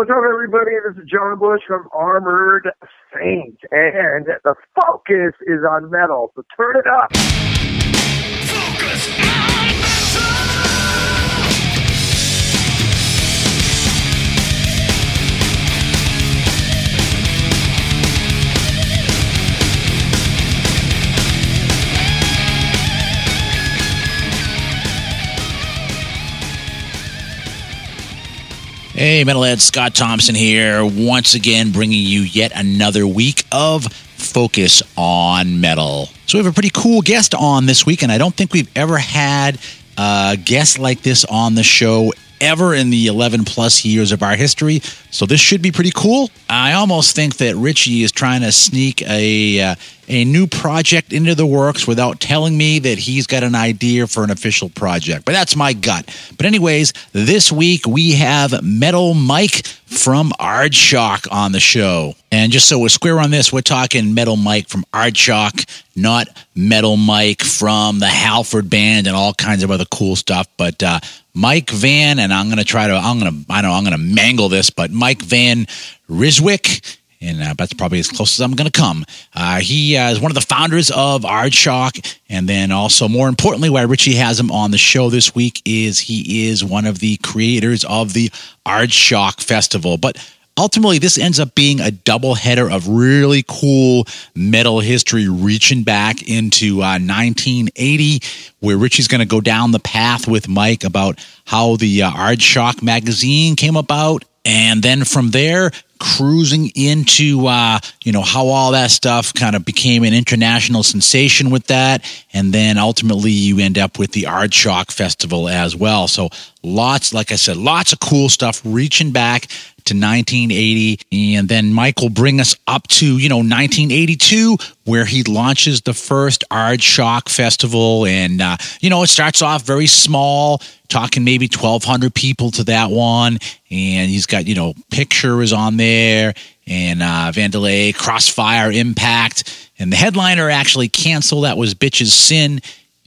What's up, everybody? This is John Bush from Armored Saint, and the focus is on metal, so turn it up. Hey, Metalhead, Scott Thompson here, once again bringing you yet another week of Focus on Metal. So, we have a pretty cool guest on this week, and I don't think we've ever had a guest like this on the show ever in the 11 plus years of our history. So this should be pretty cool. I almost think that Richie is trying to sneak a uh, a new project into the works without telling me that he's got an idea for an official project. But that's my gut. But anyways, this week we have Metal Mike from Aardschok on the show. And just so we're square on this, we're talking Metal Mike from Aardschok, not Metal Mike from the Halford Band and all kinds of other cool stuff. But uh, Mike Van, and I'm going to try to, I'm going to, I know I'm going to mangle this, but Mike Van Rijswijk and uh, that's probably as close as I'm going to come. Uh, he uh, is one of the founders of Aardschok, and then also, more importantly, why Richie has him on the show this week is he is one of the creators of the Aardschok Festival. But ultimately, this ends up being a double header of really cool metal history, reaching back into 1980, uh, where Richie's going to go down the path with Mike about how the uh, Aardschok magazine came about. And then from there, cruising into uh, you know how all that stuff kind of became an international sensation with that, and then ultimately you end up with the Aardschok Festival as well. So lots, like I said, lots of cool stuff reaching back to 1980 and then will bring us up to you know 1982 where he launches the first Aardschok festival and uh, you know it starts off very small talking maybe 1200 people to that one and he's got you know picture is on there and uh, Vandelay, Crossfire, Impact, and the headliner actually canceled. That was Bitches Sin,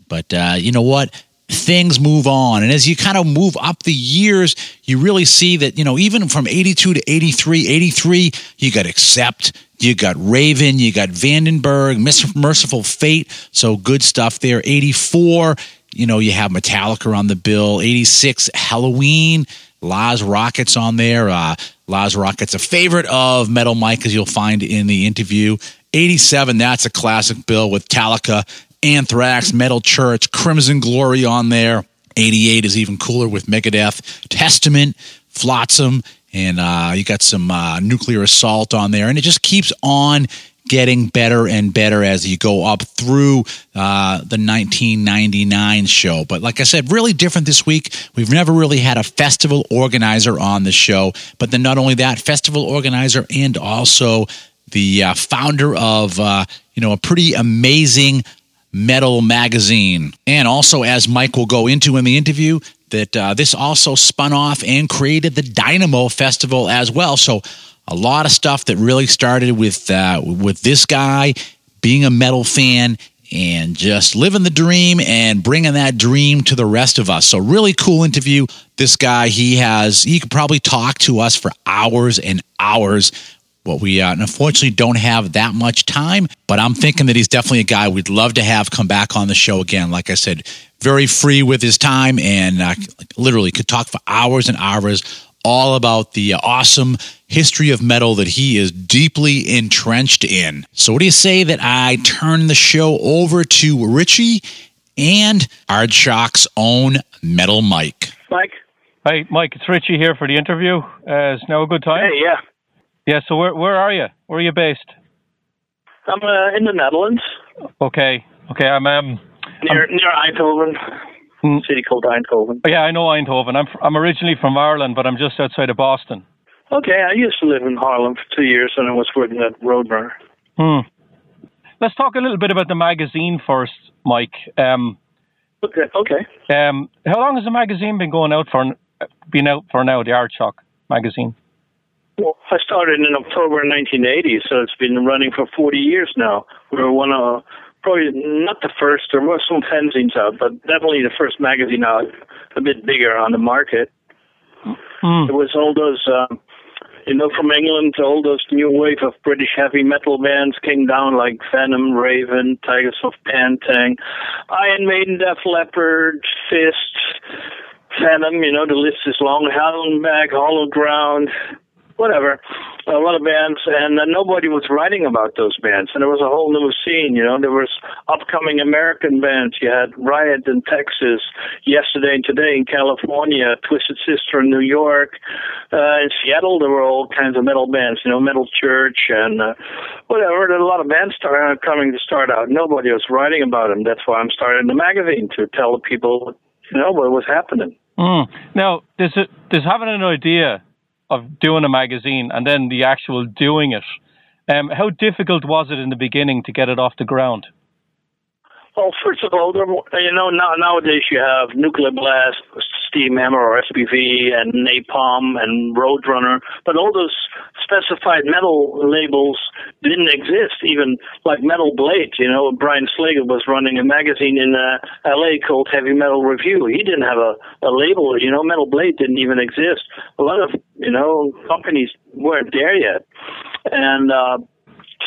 but uh, you know what? Things move on. And as you kind of move up the years, you really see that, you know, even from 82 to 83, 83, you got Accept, you got Raven, you got Vandenberg, Mercyful Fate. So good stuff there. 84, you know, you have Metallica on the bill. 86, Helloween, Laz Rockets on there. Uh, Laz Rockets, a favorite of Metal Mike, as you'll find in the interview. 87, that's a classic bill with Metallica Anthrax, Metal Church, Crimson Glory on there. 88 is even cooler with Megadeth, Testament, Flotsam, and uh, you got some uh, nuclear assault on there. And it just keeps on getting better and better as you go up through uh, the 1999 show. But like I said, really different this week. We've never really had a festival organizer on the show. But then not only that, festival organizer and also the uh, founder of, uh, you know, a pretty amazing Metal Magazine. And also, as Mike will go into in the interview, that uh, this also spun off and created the Dynamo Festival as well. So, a lot of stuff that really started with uh, with this guy being a metal fan and just living the dream and bringing that dream to the rest of us. So, really cool interview. This guy, he has, he could probably talk to us for hours and hours well, we uh, unfortunately don't have that much time, but I'm thinking that he's definitely a guy we'd love to have come back on the show again. Like I said, very free with his time and uh, literally could talk for hours and hours all about the awesome history of metal that he is deeply entrenched in. So, what do you say that I turn the show over to Richie and Aardschok's own Metal Mike? Mike. Hi, Mike. It's Richie here for the interview. Uh, is now a good time? Hey, yeah. Yeah. So where where are you? Where are you based? I'm uh, in the Netherlands. Okay. Okay. I'm um near I'm, near Eindhoven. Hmm. City called Eindhoven. Oh, yeah, I know Eindhoven. I'm I'm originally from Ireland, but I'm just outside of Boston. Okay, I used to live in Harlem for two years, and I was working at Roadrunner. Hmm. Let's talk a little bit about the magazine first, Mike. Um, okay. Okay. Um, how long has the magazine been going out for? Been out for now, the Aardschok magazine. Well, I started in October 1980, so it's been running for 40 years now. We were one of probably not the first, there were some fanzines out, but definitely the first magazine out, a bit bigger on the market. Mm. It was all those um, You know, from England, all those new wave of British heavy metal bands came down, like Venom, Raven, Tigers of Pantang, Iron Maiden, Def Leppard, Fist, Venom. You know, the list is long. Hallenbeck, Hollow Ground, whatever, a lot of bands, and uh, nobody was writing about those bands. And there was a whole new scene, you know. There was upcoming American bands. You had Riot in Texas, Yesterday and Today in California, Twisted Sister in New York, uh, in Seattle. There were all kinds of metal bands, you know, Metal Church and uh, whatever. A lot of bands started coming to start out. Nobody was writing about them. That's why I'm starting the magazine to tell the people, you know, what was happening. Mm. Now, there's, a, there's having an idea of doing a magazine and then the actual doing it. Um, how difficult was it in the beginning to get it off the ground? Well, first of all, you know, now, nowadays you have Nuclear Blast, Steam or SPV, and Napalm and Roadrunner, but all those specified metal labels didn't exist. Even like Metal Blade, you know, Brian Slagel was running a magazine in uh, L.A. called Heavy Metal Review. He didn't have a, a label. You know, Metal Blade didn't even exist. A lot of you know companies weren't there yet, and. uh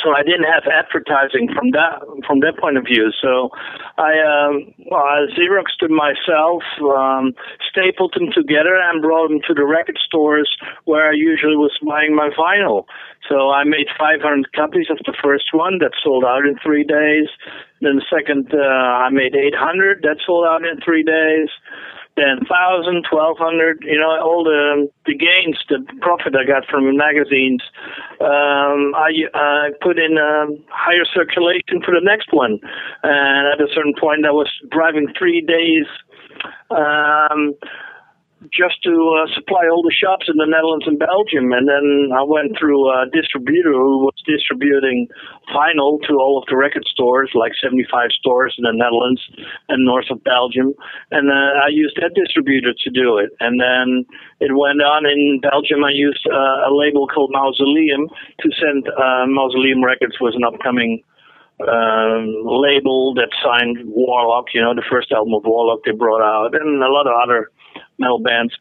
so I didn't have advertising from that from that point of view. So I um, well, I Xeroxed them myself, um, stapled them together, and brought them to the record stores where I usually was buying my vinyl. So I made 500 copies of the first one that sold out in three days. Then the second, uh, I made 800 that sold out in three days ten thousand, twelve hundred, you know, all the the gains, the profit I got from the magazines, um, I uh, put in um, higher circulation for the next one, and at a certain point, I was driving three days. Um, just to uh, supply all the shops in the Netherlands and Belgium. And then I went through a distributor who was distributing vinyl to all of the record stores, like 75 stores in the Netherlands and north of Belgium. And uh, I used that distributor to do it. And then it went on in Belgium. I used uh, a label called Mausoleum to send uh, Mausoleum Records was an upcoming um, label that signed Warlock, you know, the first album of Warlock they brought out, and a lot of other metal bands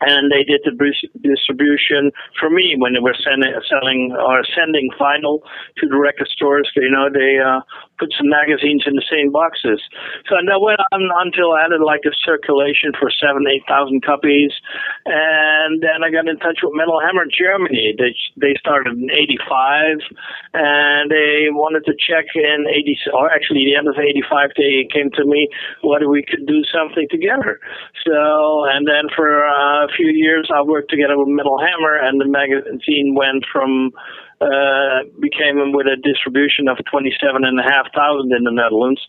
and they did the distribution for me when they were sending, selling or sending vinyl to the record stores. You know, they uh, put some magazines in the same boxes. So that went on until I had like a circulation for seven, eight thousand copies, and then I got in touch with Metal Hammer Germany. They they started in '85, and they wanted to check in '80, or actually the end of '85. They came to me whether we could do something together. So, and then for uh, a few years, I worked together with Metal Hammer, and the magazine went from uh, became with a distribution of twenty seven and a half thousand in the Netherlands,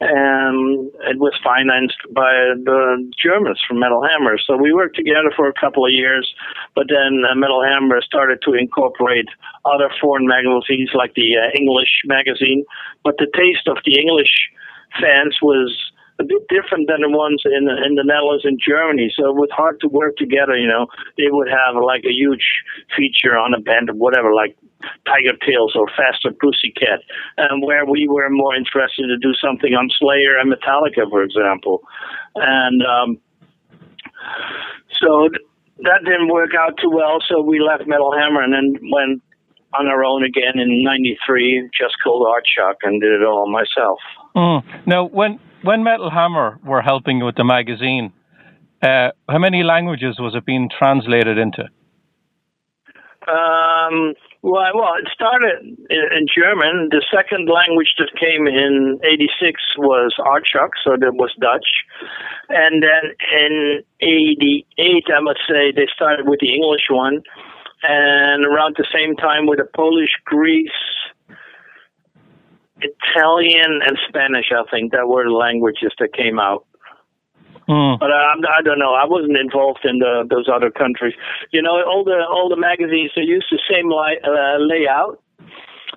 and it was financed by the Germans from Metal Hammer. So we worked together for a couple of years, but then uh, Metal Hammer started to incorporate other foreign magazines like the uh, English magazine, but the taste of the English fans was a bit different than the ones in in the Netherlands and Germany. So it was hard to work together. You know, they would have like a huge feature on a band or whatever, like Tigertailz or Faster Pussycat, and where we were more interested to do something on Slayer and Metallica, for example, and um, so. Th- that didn't work out too well, so we left Metal Hammer and then went on our own again in '93, just called Aardschok, and did it all myself. Mm. Now, when when Metal Hammer were helping with the magazine, uh, how many languages was it being translated into? Um, well, well, it started in, German. The second language that came in '86 was Aardschok, so that was Dutch. And then in '88, I must say, they started with the English one. And around the same time with the Polish, Greece, Italian and Spanish, I think, that were the languages that came out. Mm. But I, I don't know. I wasn't involved in the, those other countries. You know, all the all the magazines they use the same li- uh, layout.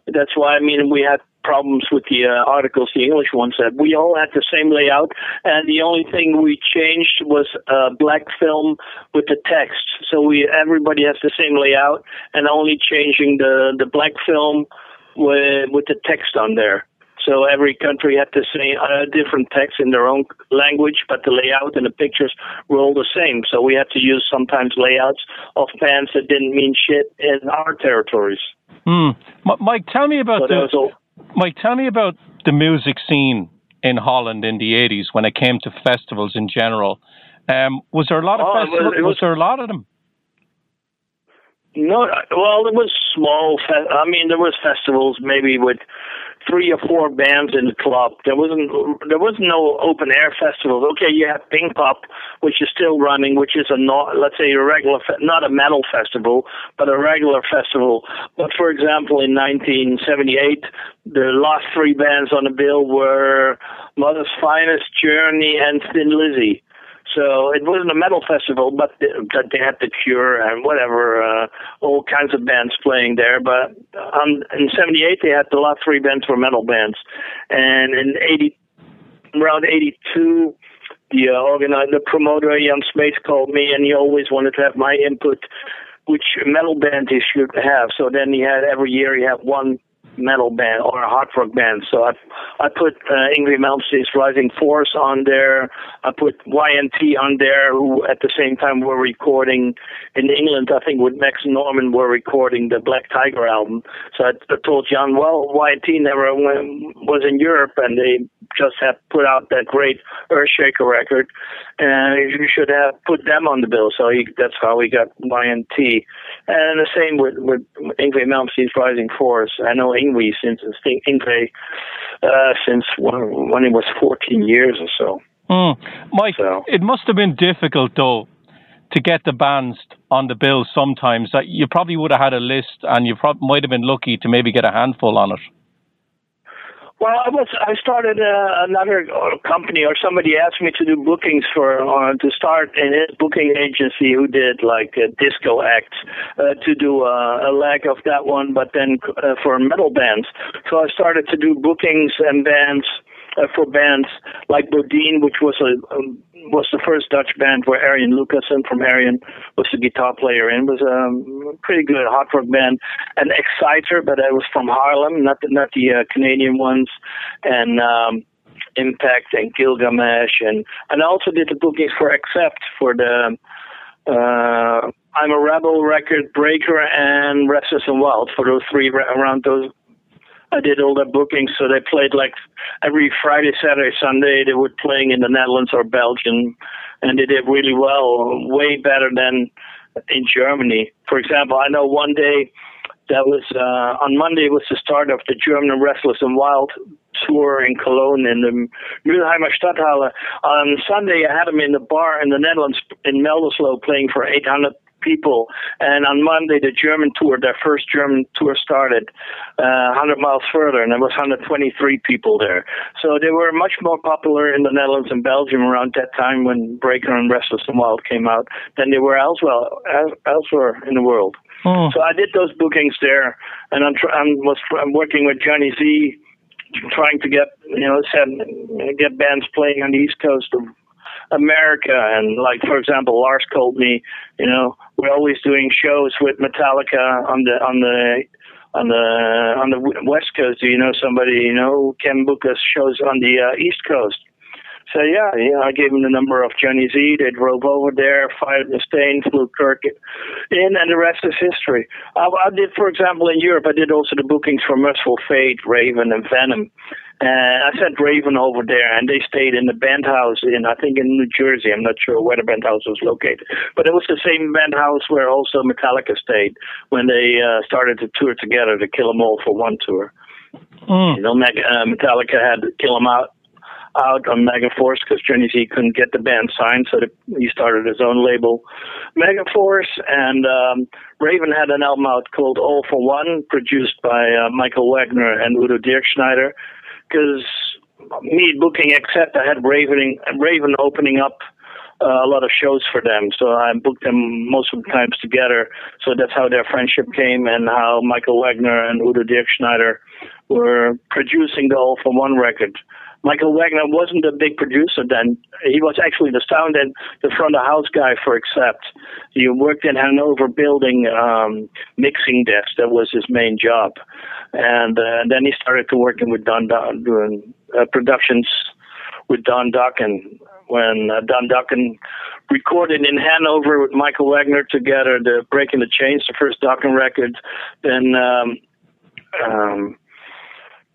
That's why I mean we had problems with the uh, articles, the English ones. That we all had the same layout, and the only thing we changed was uh, black film with the text. So we everybody has the same layout, and only changing the the black film with with the text on there. So every country had to say uh, different text in their own language, but the layout and the pictures were all the same. So we had to use sometimes layouts of bands that didn't mean shit in our territories. Hmm. Mike, tell me about so the, all... Mike. Tell me about the music scene in Holland in the '80s when it came to festivals in general. Um, was there a lot of oh, festivals? Was, was, there a lot of them? No, well, there was small. Fe- I mean, there was festivals maybe with three or four bands in the club. There wasn't there was no open air festivals. Okay, you have Pinkpop, which is still running, which is a not let's say a regular not a metal festival, but a regular festival. But for example, in 1978, the last three bands on the bill were Mother's Finest, Journey, and Thin Lizzy. So it wasn't a metal festival, but they, they had The Cure and whatever, uh, all kinds of bands playing there. But um, in '78, they had the last three bands were metal bands, and in '80, around '82, the uh, organizer, the promoter Jan Smeets called me, and he always wanted to have my input, which metal band he should have. So then he had every year he had one metal band or a hard rock band. So I I put uh, Yngwie Malmsteen's Rising Force on there. I put Y&T on there, who at the same time were recording in England. I think with Max Norman were recording the Black Tiger album. So I, I told John, well, Y&T never went, was in Europe, and they just had put out that great Earthshaker record, and you should have put them on the bill. So he, that's how we got Y&T. And the same with with Yngwie Malmsteen's Rising Force. I know Yngwie since Yngwie uh, since when, when he was 14 years or so. Mm. Mike, so. it must have been difficult though to get the bands on the bill sometimes. That you probably would have had a list, and you prob- might have been lucky to maybe get a handful on it. Well, I was I started uh, another company, or somebody asked me to do bookings for uh, to start his booking agency who did like uh, disco acts uh, to do uh, a leg of that one, but then uh, for metal bands. So I started to do bookings and bands uh, for bands like Bodine, which was a um, was the first Dutch band where Arjen Lucassen from Ayreon was the guitar player in. It was a pretty good hard rock band. And Exciter, but it was from Haarlem, not the, not the uh, Canadian ones. And um, Impact and Gilgamesh. And, and I also did the bookings for Accept for the uh, I'm a Rebel record breaker and Restless and Wild for those three around those I did all the bookings, so they played like every Friday, Saturday, Sunday. They were playing in the Netherlands or Belgium, and they did really well, way better than in Germany. For example, I know one day that was uh, on Monday was the start of the German Restless and Wild tour in Cologne in the Mülheimer Stadthalle. On Sunday, I had them in the bar in the Netherlands in Melderslo playing for 800 people. And on Monday, the German tour, their first German tour started uh, 100 miles further, and there was 123 people there. So they were much more popular in the Netherlands and Belgium around that time when Breaker and Restless and Wild came out than they were elsewhere, elsewhere in the world. Oh. So I did those bookings there, and I'm, tr- I'm was I'm working with Johnny Z, trying to get you know send, get bands playing on the East Coast of America. And like, for example, Lars me, you know, we're always doing shows with Metallica on the on the on the on the West Coast. Do you know somebody you know can book us shows on the uh, East Coast? So yeah, yeah, I gave him the number of Johnny Z. They drove over there, fired the stain, flew Kirk in, and the rest is history. I, I did, for example, in Europe, I did also the bookings for Mercyful Fate, Raven, and Venom. And I sent Raven over there, and they stayed in the band house in, I think, in New Jersey. I'm not sure where the band house was located, but it was the same band house where also Metallica stayed when they uh, started to tour together to Kill 'Em All for one tour. Mm. You know, uh, Metallica had Kill 'Em All out on Megaforce because Johnny Z couldn't get the band signed, so he started his own label, Megaforce. And um, Raven had an album out called All for One, produced by uh, Michael Wagner and Udo Dirkschneider because me booking Accept I had Raven Raven opening up uh, a lot of shows for them. So I booked them most of the times together. So that's how their friendship came and how Michael Wagner and Udo Dirkschneider were producing the All for One record. Michael Wagner wasn't a big producer then. He was actually the sound and the front of house guy for Accept. He worked in Hanover building um, mixing desks. That was his main job. And, uh, then he started to working with Don, Don doing uh, productions with Don Dokken when uh, Don Dokken recorded in Hanover with Michael Wagner together the Breaking the Chains, the first Dokken record. Then um, um,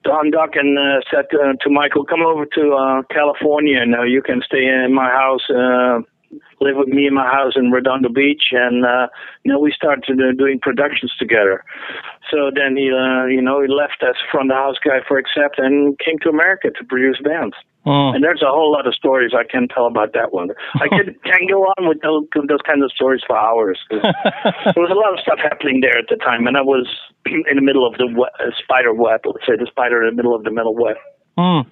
Don Dokken uh, said uh, to Michael, "Come over to uh, California. Now you can stay in my house." Uh, live with me in my house in Redondo Beach, and uh, you know we started uh, doing productions together. So then he, uh, you know, he left as front of house guy for Accept and came to America to produce bands. Mm. And there's a whole lot of stories I can tell about that one. I can can go on with those, those kinds of stories for hours. there was a lot of stuff happening there at the time, and I was in the middle of the web, uh, spider web. Let's say the spider in the middle of the metal web. Mm.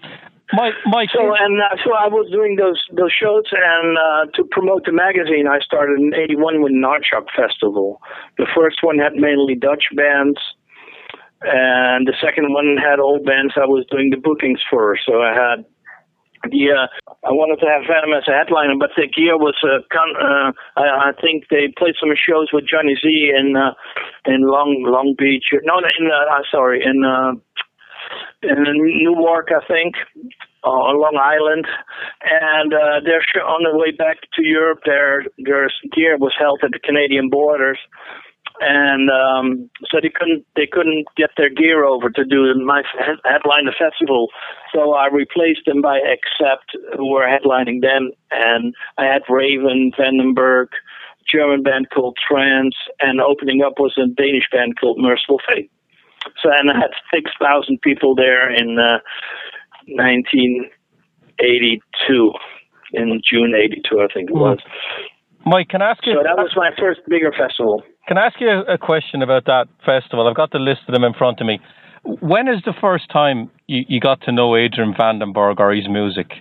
Mike, Mike. So and uh, so I was doing those those shows, and uh, to promote the magazine, I started in '81 with an Aardschok Festival. The first one had mainly Dutch bands, and the second one had old bands I was doing the bookings for. So I had uh, I wanted to have Venom as a headliner, but the gear was uh, con- uh I, I think they played some shows with Johnny Z in uh, in Long Long Beach. No, in uh, sorry in uh, in Newark, I think, uh, on Long Island, and uh, they're on their way back to Europe. Their their gear was held at the Canadian borders, and um, so they couldn't they couldn't get their gear over to do my headline the festival. So I replaced them by Accept, who were headlining them, and I had Raven, Vandenberg, German band called Trance, and opening up was a Danish band called Mercyful Fate. So and I had six thousand people there in uh, 1982, in June '82, I think it was. Mike, can I ask you? So that was my first bigger festival. Can I ask you a question about that festival? I've got the list of them in front of me. When is the first time you, you got to know Adrian Vandenberg or his music?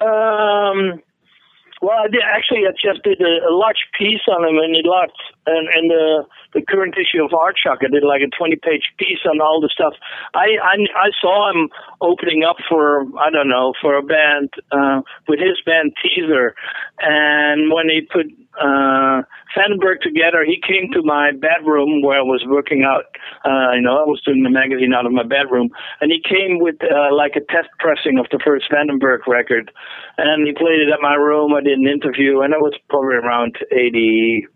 Um, well, I did actually. I just did a, a large piece on him, and it lots, and and the the current issue of Aardschok. I did like a twenty page piece on all the stuff. I I, I saw him opening up for I don't know for a band uh, with his band Teaser, and when he put uh, Vandenberg together, he came to my bedroom where I was working out. Uh, you know, I was doing the magazine out of my bedroom, and he came with uh, like a test pressing of the first Vandenberg record, and he played it at my room. I did an interview, and it was probably around 80,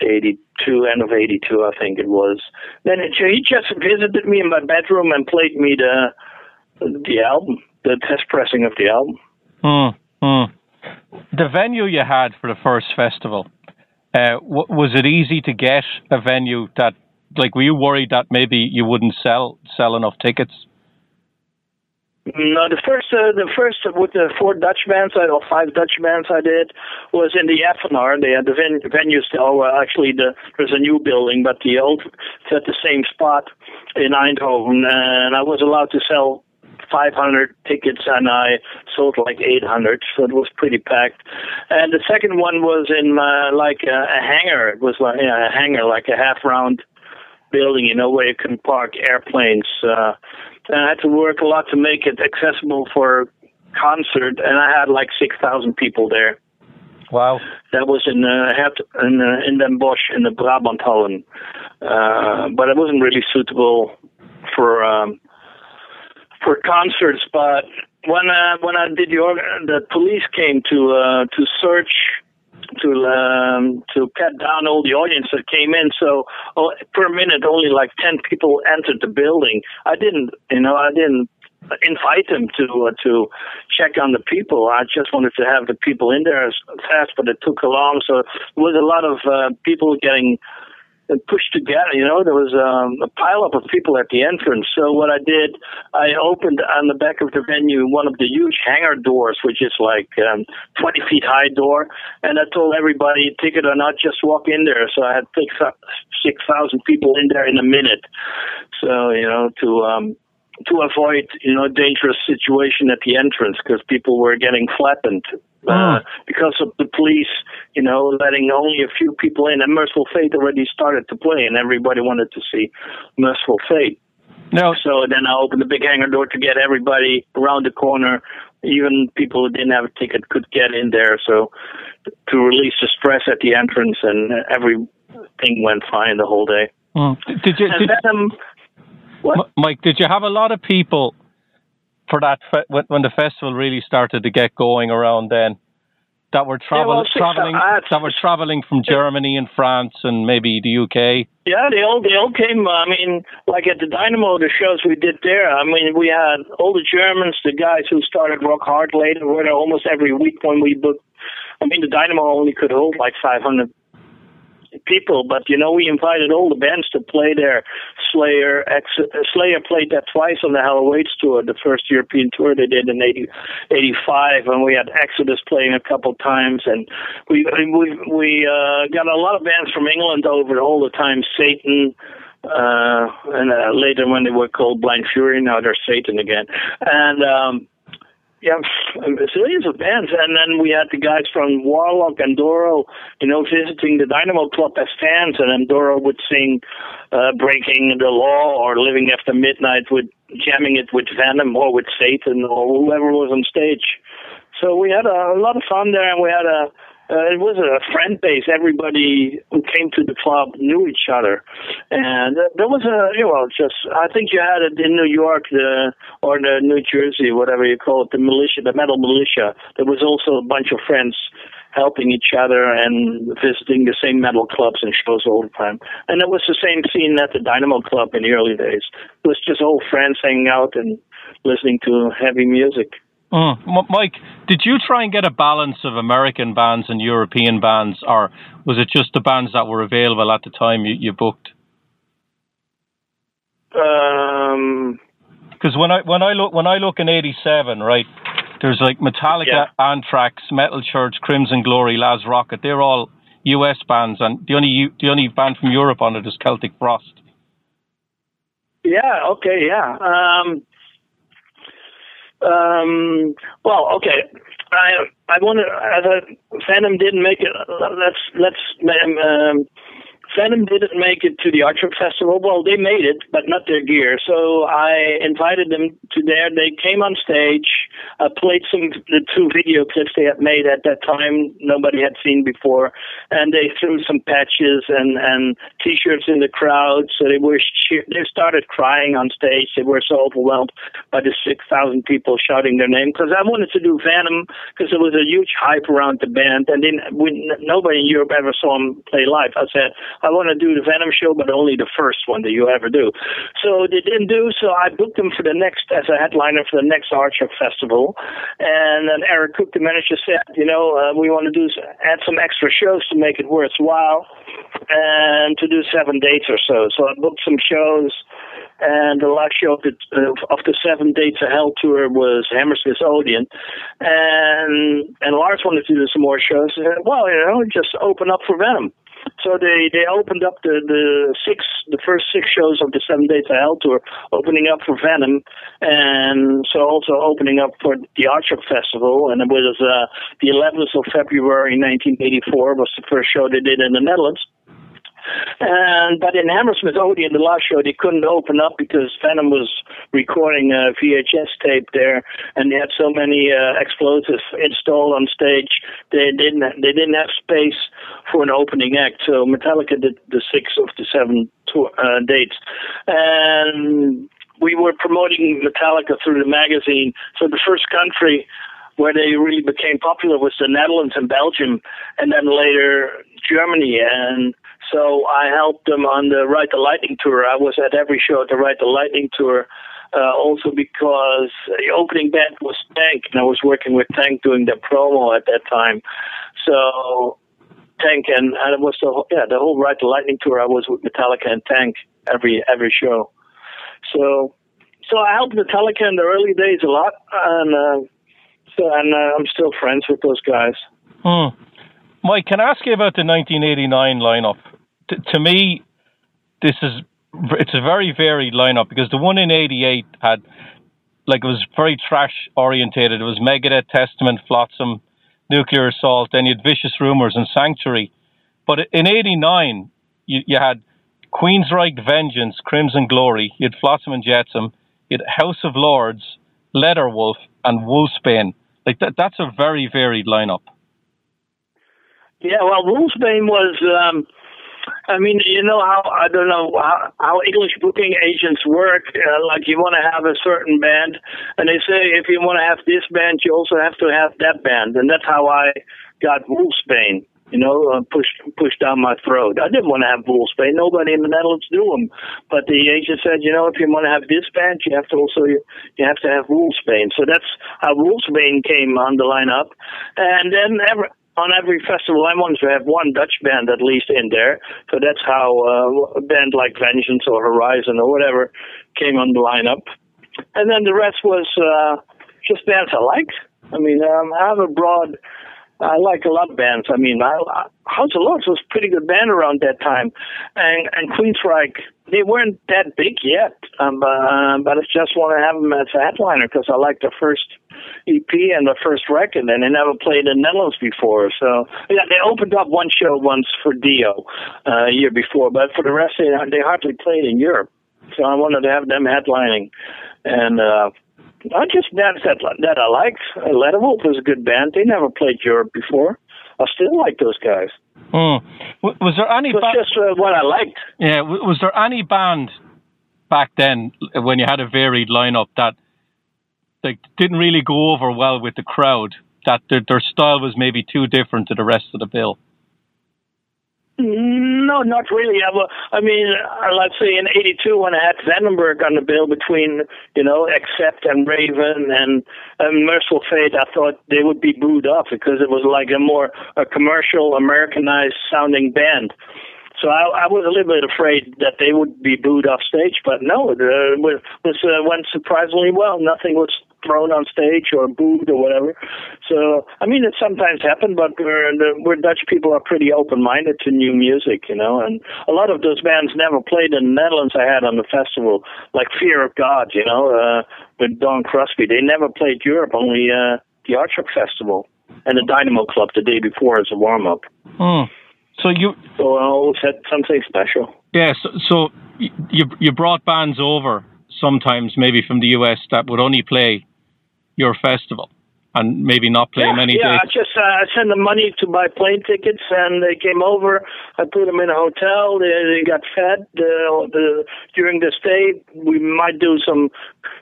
82, end of 82, I think it was. Then it, he just visited me in my bedroom and played me the the album, the test pressing of the album. Hmm. hmm. The venue you had for the first festival, uh, w- was it easy to get a venue that, like, were you worried that maybe you wouldn't sell sell enough tickets? No, the first, uh, the first with the four Dutch bands I or five Dutch bands I did was in the Effenaar. They had the ven- venue still. Well, actually, the, there's a new building, but the old it's at the same spot in Eindhoven, and I was allowed to sell 500 tickets and I sold like 800, so it was pretty packed. And the second one was in uh, like a, a hangar. It was like yeah, a hangar, like a half round building, you know, where you can park airplanes. Uh, and I had to work a lot to make it accessible for concert, and I had like 6,000 people there. Wow. That was in uh, in uh, in Den Bosch in the Brabanthallen, uh, but it wasn't really suitable for um, for concerts, but when uh, when I did the organ, the police came to uh, to search to um, to cut down all the audience that came in. So oh, per minute, only like ten people entered the building. I didn't, you know, I didn't invite them to uh, to check on the people. I just wanted to have the people in there as fast, but it took a long. So there was a lot of uh, people getting pushed together. You know, there was um, a pileup of people at the entrance. So what I did, I opened on the back of the venue one of the huge hangar doors, which is like um, 20 feet high door, and I told everybody, ticket or not, just walk in there. So I had six thousand people in there in a minute. So you know to um, to avoid you know dangerous situation at the entrance because people were getting flattened uh, hmm. because of the police, you know, letting only a few people in. And Mercyful Fate already started to play, and everybody wanted to see Mercyful Fate. No. So then I opened the big hangar door to get everybody around the corner. Even people who didn't have a ticket could get in there. So to release the stress at the entrance, and everything went fine the whole day. Mm. Did you? Did, then, um, Mike, did you have a lot of people for that fe- when the festival really started to get going around then? That were travel, yeah, well, uh, traveling that were traveling from Germany and France and maybe the UK. Yeah, they all they all came. I mean, like at the Dynamo, the shows we did there. I mean, we had all the Germans, the guys who started Rock Hard later, were there almost every week when we booked. I mean, the Dynamo only could hold like 500 people, but you know, we invited all the bands to play there. Slayer, Ex- Slayer played that twice on the Hell Awaits tour, the first European tour they did in 80, 85, and we had Exodus playing a couple times, and we we we uh, got a lot of bands from England over all the time. Satan, uh, and uh, later when they were called Blind Fury, now they're Satan again, and. um yeah, zillions of bands. And then we had the guys from Warlock and Doro, you know, visiting the Dynamo Club as fans. And then Doro would sing uh, Breaking the Law or Living After Midnight with jamming it with Venom or with Satan or whoever was on stage. So we had a, a lot of fun there and we had a uh, it was a friend base. Everybody who came to the club knew each other, and uh, there was a you know just I think you had it in New York, the or the New Jersey, whatever you call it, the militia, the metal militia. There was also a bunch of friends helping each other and visiting the same metal clubs and shows all the time. And it was the same scene at the Dynamo Club in the early days. It was just old friends hanging out and listening to heavy music. Mm. Mike, did you try and get a balance of American bands and European bands, or was it just the bands that were available at the time you, you booked? Um, because when I when I look when I look in '87, right, there's like Metallica, yeah. Anthrax, Metal Church, Crimson Glory, Laaz Rockit. They're all U.S. bands, and the only the only band from Europe on it is Celtic Frost. Yeah. Okay. Yeah. Um, um, well, okay. I I to. Uh, Phantom didn't make it. Let's let's um, Venom didn't make it to the Aardschok Festival. Well, they made it, but not their gear. So I invited them to there. They came on stage, uh, played some the two video clips they had made at that time. Nobody had seen before, and they threw some patches and and t-shirts in the crowd. So they were they started crying on stage. They were so overwhelmed by the six thousand people shouting their name because I wanted to do Venom because there was a huge hype around the band, and then we, nobody in Europe ever saw them play live. I said I want to do the Venom show, but only the first one that you ever do. So they didn't do. So I booked them for the next as a headliner for the next Aardschok Festival, and then Eric Cook, the manager, said, you know, uh, we want to do add some extra shows to make it worthwhile, and to do seven dates or so. So I booked some shows. And the last show of the, uh, of the seven dates of hell tour was Hammersmith Odeon, and and Lars wanted to do some more shows. Said, well, you know, just open up for Venom. So they they opened up the the six the first six shows of the Seven Days of Hell tour, opening up for Venom, and so also opening up for the Aardschok Festival. And it was uh, the 11th of February 1984 was the first show they did in the Netherlands. And but in Hammersmith Odeon, the last show, they couldn't open up because Venom was recording a VHS tape there, and they had so many uh, explosives installed on stage, they didn't they didn't have space for an opening act. So Metallica did the six of the seven tour, uh, dates, and we were promoting Metallica through the magazine. So the first country where they really became popular was the Netherlands and Belgium, and then later Germany. And so I helped them on the Ride the Lightning tour. I was at every show at the Ride the Lightning tour. Uh, also because the opening band was Tank, and I was working with Tank doing the promo at that time. So Tank and, and it was the yeah the whole Ride the Lightning tour. I was with Metallica and Tank every every show. So so I helped Metallica in the early days a lot, and uh, so and uh, I'm still friends with those guys. Hmm. Mike, can I ask you about the 1989 lineup? To me, this is it's a very varied lineup because the one in '88 had like it was very thrash orientated. It was Megadeth, Testament, Flotsam, Nuclear Assault. Then you had Vicious Rumors and Sanctuary. But in '89, you, you had Queensryche Vengeance, Crimson Glory, you had Flotsam and Jetsam, you had House of Lords, Leatherwolf, and Wolfsbane. Like that, that's a very varied lineup. Yeah, well, Wolfsbane was. Um, I mean, you know how I don't know how, how English booking agents work. Uh, like you want to have a certain band, and they say if you want to have this band, you also have to have that band, and that's how I got Wolfsbane. You know, uh, pushed pushed down my throat. I didn't want to have Wolfsbane. Nobody in the Netherlands do them, but the agent said, you know, if you want to have this band, you have to also you have to have Wolfsbane. So that's how Wolfsbane came on the lineup, and then every, on every festival, I wanted to have one Dutch band at least in there. So that's how uh, a band like Vengeance or Horizon or whatever came on the lineup. And then the rest was uh, just bands I liked. I mean, um, I have a broad. I like a lot of bands. I mean, I, I, House of Lords was a pretty good band around that time, and and Queensryche they weren't that big yet. Um, uh, but I just want to have them as a headliner because I like the first EP and the first record, and they never played in Netherlands before. So yeah, they opened up one show once for Dio uh, a year before, but for the rest, they they hardly played in Europe. So I wanted to have them headlining, and uh, I just bands that that I liked. Leatherwolf was a good band. They never played Europe before. I still like those guys. Mm. Was there any? Ba- just uh, what I liked. Yeah. Was there any band back then when you had a varied lineup that like didn't really go over well with the crowd. That their, their style was maybe too different to the rest of the bill. No, not really. I mean, uh, let's say in '82 when I had Vandenberg on the bill between, you know, Accept and Raven and, and Mercyful Fate, I thought they would be booed off because it was like a more a commercial, Americanized sounding band. So I, I was a little bit afraid that they would be booed off stage, but no, it uh, was, uh, went surprisingly well. Nothing was thrown on stage or booed or whatever. So I mean, it sometimes happens, but we're we're Dutch people are pretty open minded to new music, you know. And a lot of those bands never played in the Netherlands. I had on the festival, like Fear of God, you know, uh, with Dawn Crosby. They never played Europe, only uh, the Aardschok Festival and the Dynamo Club the day before as a warm up. So you so I always had something special. Yeah. So, so you you brought bands over sometimes maybe from the US that would only play your festival and maybe not play yeah, many yeah, days? I just uh, I sent them money to buy plane tickets, and they came over. I put them in a hotel. They, they got fed uh, the, during the stay. We might do some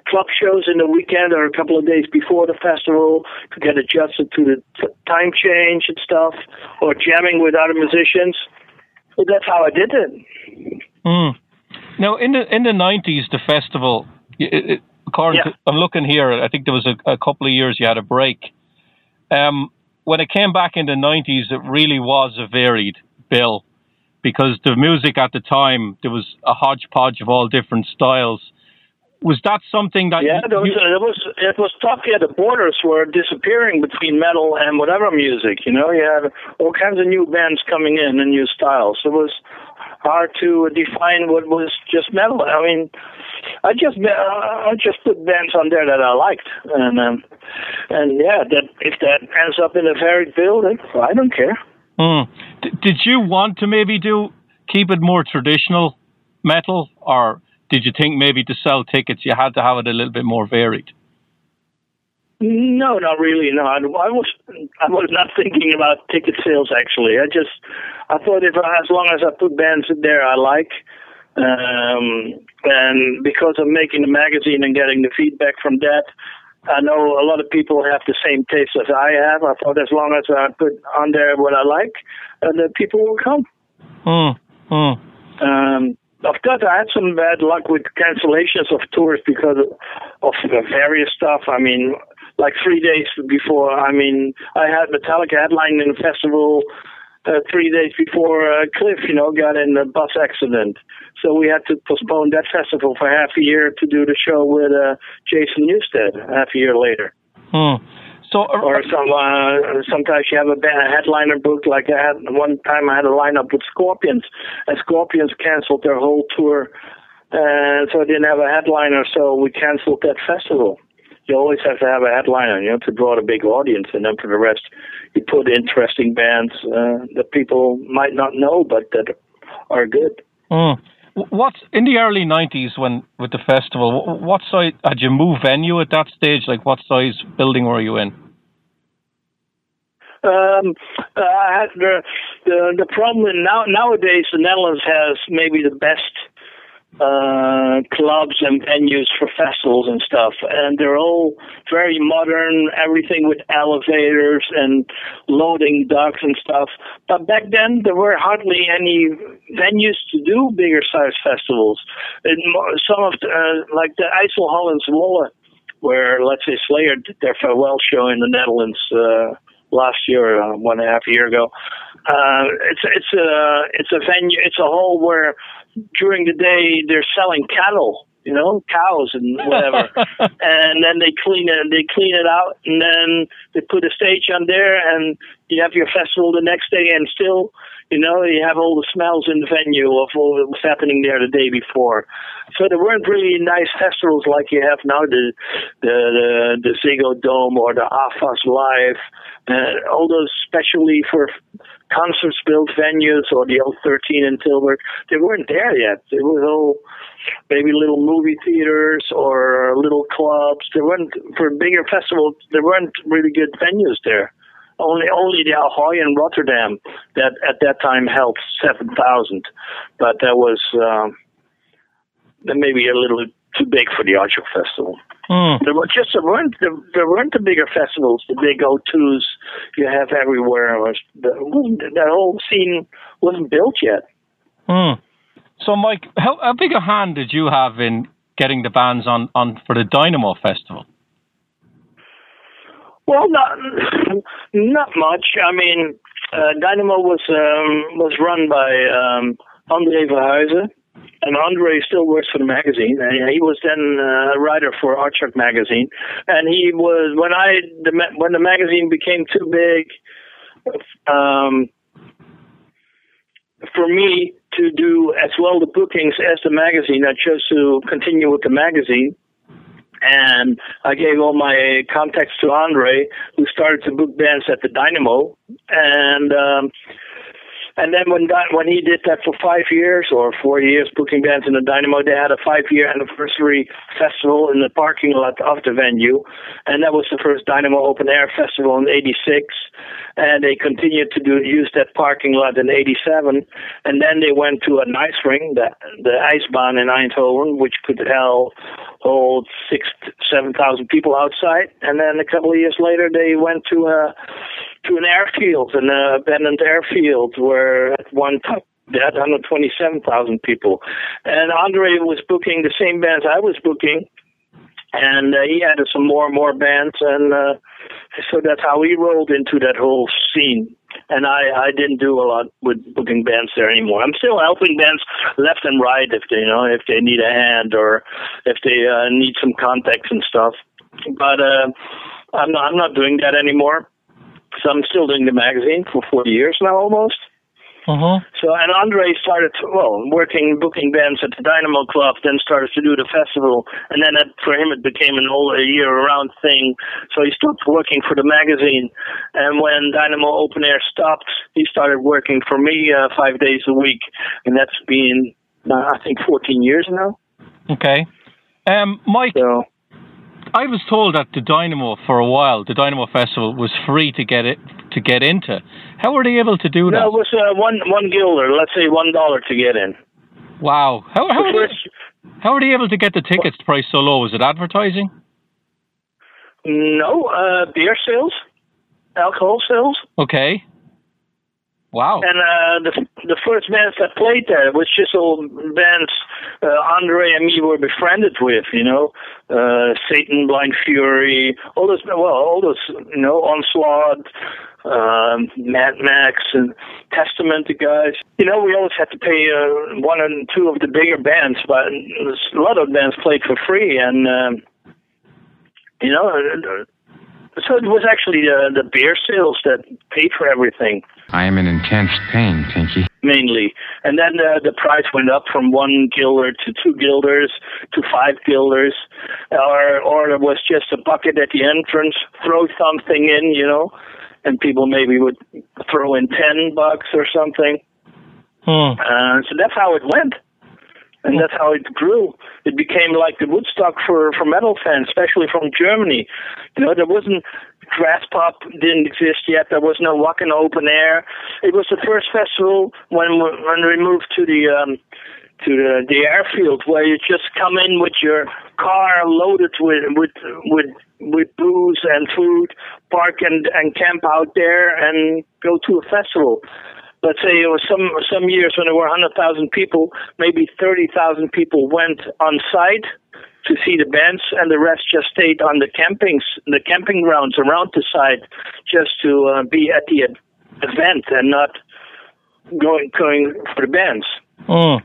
club shows in the weekend or a couple of days before the festival to get adjusted to the t- time change and stuff, or jamming with other musicians. So that's how I did it. Mm. Now, in the in the nineties, the festival. It, it, according yeah. I'm looking here, I think there was a, a couple of years you had a break. Um, when it came back in the 90s, it really was a varied bill because the music at the time, there was a hodgepodge of all different styles. Was that something that yeah, you, was, it was it was tough. Yeah, the borders were disappearing between metal and whatever music. You know, you had all kinds of new bands coming in and new styles. It was hard to define what was just metal. I mean, I just uh, I just put bands on there that I liked, and um, and yeah, that if that ends up in a varied building, I don't care. Mm. D- did you want to maybe do keep it more traditional metal, or did you think maybe to sell tickets you had to have it a little bit more varied? No, not really. No, I, I was I was not thinking about ticket sales. Actually, I just I thought if as long as I put bands in there I like, um, and because of making the magazine and getting the feedback from that, I know a lot of people have the same taste as I have. I thought as long as I put on there what I like, uh, the people will come. Mm, mm. Um, of course, I had some bad luck with cancellations of tours because of, of various stuff. I mean, like three days before, I mean, I had Metallica headline in the festival uh, three days before uh, Cliff, you know, got in a bus accident. So we had to postpone that festival for half a year to do the show with uh, Jason Newsted half a year later. Hmm. So, uh, or some uh, sometimes you have a, a headliner book. Like I had one time, I had a lineup with Scorpions, and Scorpions canceled their whole tour, and so I didn't have a headliner. So we canceled that festival. You always have to have a headliner, you know, to draw the big audience, and then for the rest, you put interesting bands uh, that people might not know, but that are good. Mm. What in the early '90s when with the festival? What size had you moved venue at that stage? Like, what size building were you in? Um, uh, the, the the problem now nowadays the Netherlands has maybe the best uh, clubs and venues for festivals and stuff, and they're all very modern. Everything with elevators and loading docks and stuff. But back then, there were hardly any venues to do bigger size festivals. And some of the, uh, like the IJsselhallen Zwolle, where let's say Slayer did their farewell show in the Netherlands. Uh, last year, uh, one and a half year ago. Uh, it's it's a it's a venue. It's a hall where during the day they're selling cattle, you know, cows and whatever, and then they clean it. They clean it out, and then they put a stage on there, and you have your festival the next day, and still, you know, you have all the smells in the venue of what was happening there the day before. So there weren't really nice festivals like you have now, the the the, the Ziggo Dome or the AFAS Live, uh, all those specially for concerts built venues or the 013 in Tilburg, they weren't there yet. It was all maybe little movie theaters or little clubs. There weren't for bigger festivals. There weren't really good venues there. Only only the Ahoy in Rotterdam that at that time held seven thousand, but that was um, maybe a little too big for the Aardschok Festival. Mm. There were just there weren't there, there, weren't the bigger festivals, the big O2s you have everywhere. Was the, that whole scene wasn't built yet. Mm. So, Mike, how, how big a hand did you have in getting the bands on, on for the Dynamo Festival? Well, not not much. I mean, uh, Dynamo was um, was run by um, Andre Verhuizen, and Andre still works for the magazine. And he was then uh, a writer for Aardschok magazine, and he was when I the when the magazine became too big um, for me to do as well the bookings as the magazine. I chose to continue with the magazine. And I gave all my contacts to Andre, who started to book bands at the Dynamo. And um, and then when that, when he did that for five years or four years, booking bands in the Dynamo, they had a five-year anniversary festival in the parking lot of the venue, and that was the first Dynamo Open Air Festival in '86. And they continued to do use that parking lot in '87, and then they went to an ice ring, the the Ijsbaan in Eindhoven, which could hold hold six, seven thousand people outside. And then a couple of years later, they went to a to an airfield, an abandoned airfield, where at one time they had 127,000 people. And Andre was booking the same bands I was booking, and uh, he added some more and more bands, and uh, so that's how he rolled into that whole scene. And I, I didn't do a lot with booking bands there anymore. I'm still helping bands left and right if they, you know, if they need a hand or if they uh, need some contacts and stuff. But uh, I'm not, I'm not doing that anymore. So I'm still doing the magazine for 40 years now almost. Uh-huh. So, and Andre started, to, well, working, booking bands at the Dynamo Club, then started to do the festival, and then for him it became an all a year-round thing. So he stopped working for the magazine, and when Dynamo Open Air stopped, he started working for me uh, five days a week, and that's been, uh, I think, 14 years now. Okay. Um, Mike, so, I was told that the Dynamo for a while, the Dynamo Festival was free to get it to get into. How were they able to do that? No, it was uh, one one guilder. Let's say one dollar to get in. Wow. How how, first, they, how are they able to get the tickets price so low? Was it advertising? No, uh, beer sales, alcohol sales. Okay. Wow. And uh, the the first bands that played there was just all bands uh, Andre and me were befriended with, you know, uh, Satan, Blind Fury, all those, well, all those, you know, Onslaught, um, Mad Max, and Testament, the guys. You know, we always had to pay uh, one and two of the bigger bands, but a lot of bands played for free, and um, you know. Uh, so it was actually the, the beer sales that paid for everything. I am in intense pain, Pinky. Mainly. And then uh, the price went up from one guilder to two guilders to five guilders. Or, or it was just a bucket at the entrance, throw something in, you know, and people maybe would throw in 10 bucks or something. Hmm. Uh, so that's how it went. and that's how it grew. It became like the Woodstock for for metal fans, especially from Germany. You know, there wasn't Graspop didn't exist yet. There was no Wacken Open Air. It was the first festival when when we moved to the um, to the, the airfield where you just come in with your car loaded with with with with booze and food, park and and camp out there and go to a festival. Let's say it was some some years when there were 100,000 people, maybe 30,000 people went on site to see the bands, and the rest just stayed on the campings, the camping grounds around the site, just to uh, be at the event and not going going for the bands. Mm.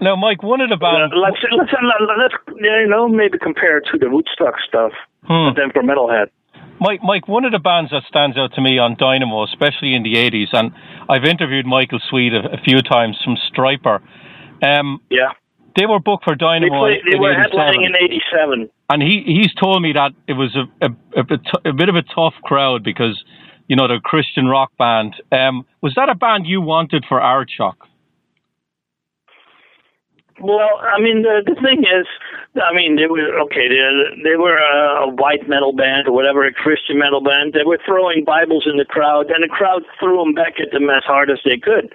Now, Mike, one of the bands. Uh, let's, let's, let's, you know, maybe compare it to the Woodstock stuff, hmm. but then for Metalhead. Mike, Mike, one of the bands that stands out to me on Dynamo, especially in the 80s, and I've interviewed Michael Sweet a, a few times from Stryper. Um, yeah. They were booked for Dynamo. They, played, they were headlining in '87, and he he's told me that it was a a, a, bit, a bit of a tough crowd because you know they're a Christian rock band. Um, was that a band you wanted for Aardschok? Well, I mean, the the thing is, I mean, they were okay. They they were a, a white metal band or whatever, a Christian metal band. They were throwing Bibles in the crowd, and the crowd threw them back at them as hard as they could.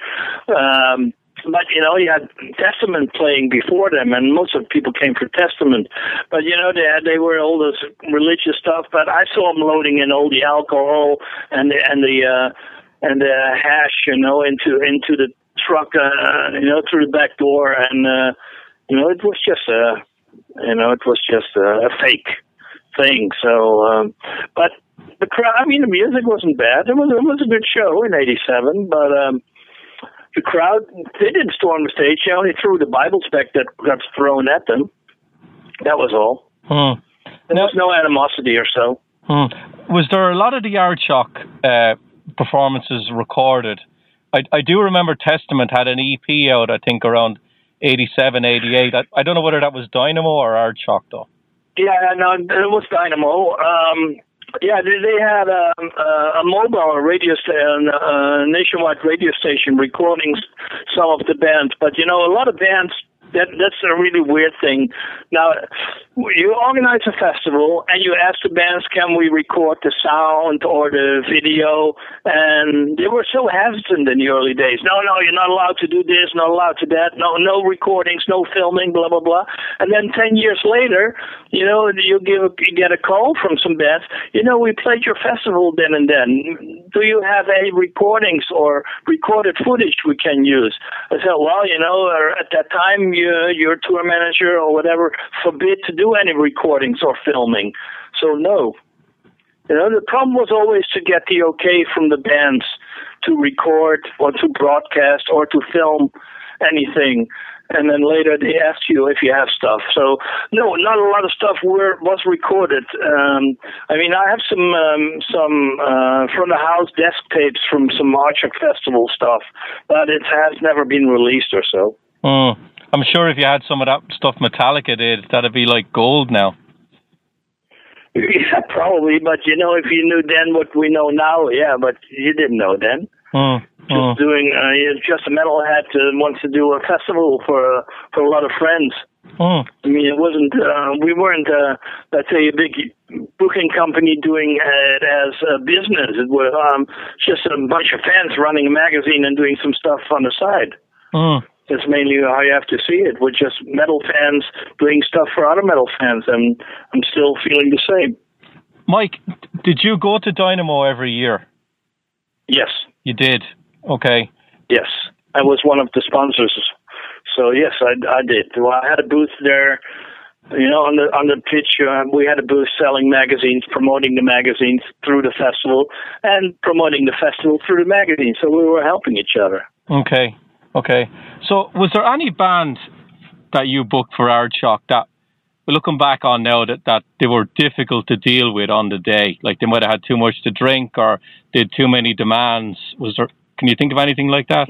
Um, but you know, you had Testament playing before them, and most of the people came for Testament. But you know, they had, they were all this religious stuff. But I saw them loading in all the alcohol and the and the uh, and the hash, you know, into into the truck, uh, you know, through the back door, and uh, you know, it was just a, you know, it was just a, a fake thing. So, um, but the crowd, I mean, the music wasn't bad. It was it was a good show in '87, but um, the crowd they didn't storm the stage. They only threw the Bible back that got thrown at them. That was all. Hmm. There was no animosity or so. Hmm. Was there a lot of the Aardschok uh, performances recorded? I, I do remember Testament had an EP out, I think, around 87, 88. I, I don't know whether that was Dynamo or Aardschok, though. Yeah, no, it was Dynamo. Um, yeah, they, they had a, um, a, a mobile radio station, a uh, uh, nationwide radio station recording some of the bands. But, you know, a lot of bands that that's a really weird thing. Now, you organize a festival and you ask the bands, can we record the sound or the video? And they were so hesitant in the early days. No, no, you're not allowed to do this, not allowed to that. No, no recordings, no filming, blah blah blah. And then ten years later, you know, you give you get a call from some bands. You know, we played your festival then and then. Do you have any recordings or recorded footage we can use? I said, well, you know, uh, at that time your your tour manager or whatever forbid to do any recordings or filming. So no. You know, the problem was always to get the okay from the bands to record or to broadcast or to film anything. And then later they ask you if you have stuff. So no, not a lot of stuff were was recorded. Um, I mean, I have some um, some uh, from the house desk tapes from some Aardschok Festival stuff, but it has never been released or so. Mm. I'm sure if you had some of that stuff Metallica did, that'd be like gold now. Yeah, probably. But you know, if you knew then what we know now, yeah. But you didn't know then. Mm, just mm. doing, uh, just a metalhead uh, wants to do a festival for uh, for a lot of friends. Mm. I mean, it wasn't. Uh, we weren't, uh, let's say, a big booking company doing it as a business. It was um, just a bunch of fans running a magazine and doing some stuff on the side. Mm. That's mainly how you have to see it. We're just metal fans doing stuff for other metal fans, and I'm still feeling the same. Mike, did you go to Dynamo every year? Yes. You did? Okay. Yes. I was one of the sponsors. So, yes, I, I did. Well, I had a booth there. You know, on the on the pitch, uh, we had a booth selling magazines, promoting the magazines through the festival, and promoting the festival through the magazine. So we were helping each other. Okay, Okay. So, was there any band that you booked for Aardschok that, looking back on now, that, that they were difficult to deal with on the day? Like they might have had too much to drink or did too many demands. Was there? Can you think of anything like that?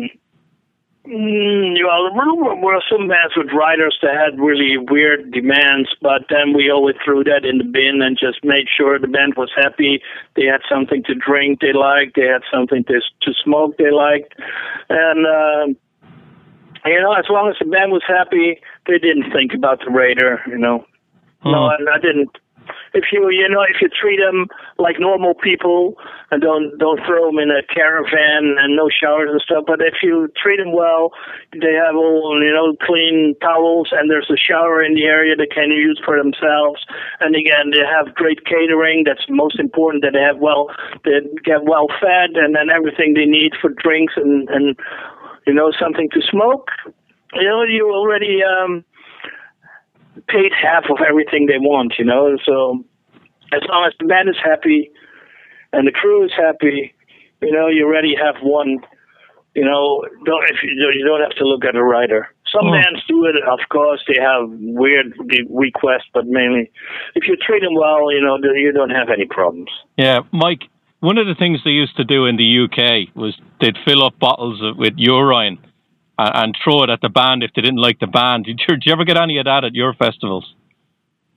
Mm, well, there were some bands with riders that had really weird demands, but then we always threw that in the bin and just made sure the band was happy. They had something to drink they liked, they had something to to smoke they liked, and. Uh, you know, as long as the band was happy, they didn't think about the rider. You know, hmm. no, I, I didn't if you you know if you treat them like normal people and don't don't throw them in a caravan and no showers and stuff, but if you treat them well, they have all you know clean towels and there's a shower in the area they can use for themselves. And again, they have great catering. That's most important. That they have well they get well fed and then everything they need for drinks and and you know something to smoke. You know you already. um paid half of everything they want, you know. So as long as the band is happy and the crew is happy, you know, you already have one. You know, don't if you, you don't have to look at a rider. Some oh. bands do it, of course. They have weird requests, but mainly, if you treat them well, you know, you don't have any problems. Yeah, Mike. One of the things they used to do in the UK was they'd fill up bottles with urine and, and throw it at the band if they didn't like the band. Did you, did you ever get any of that at your festivals?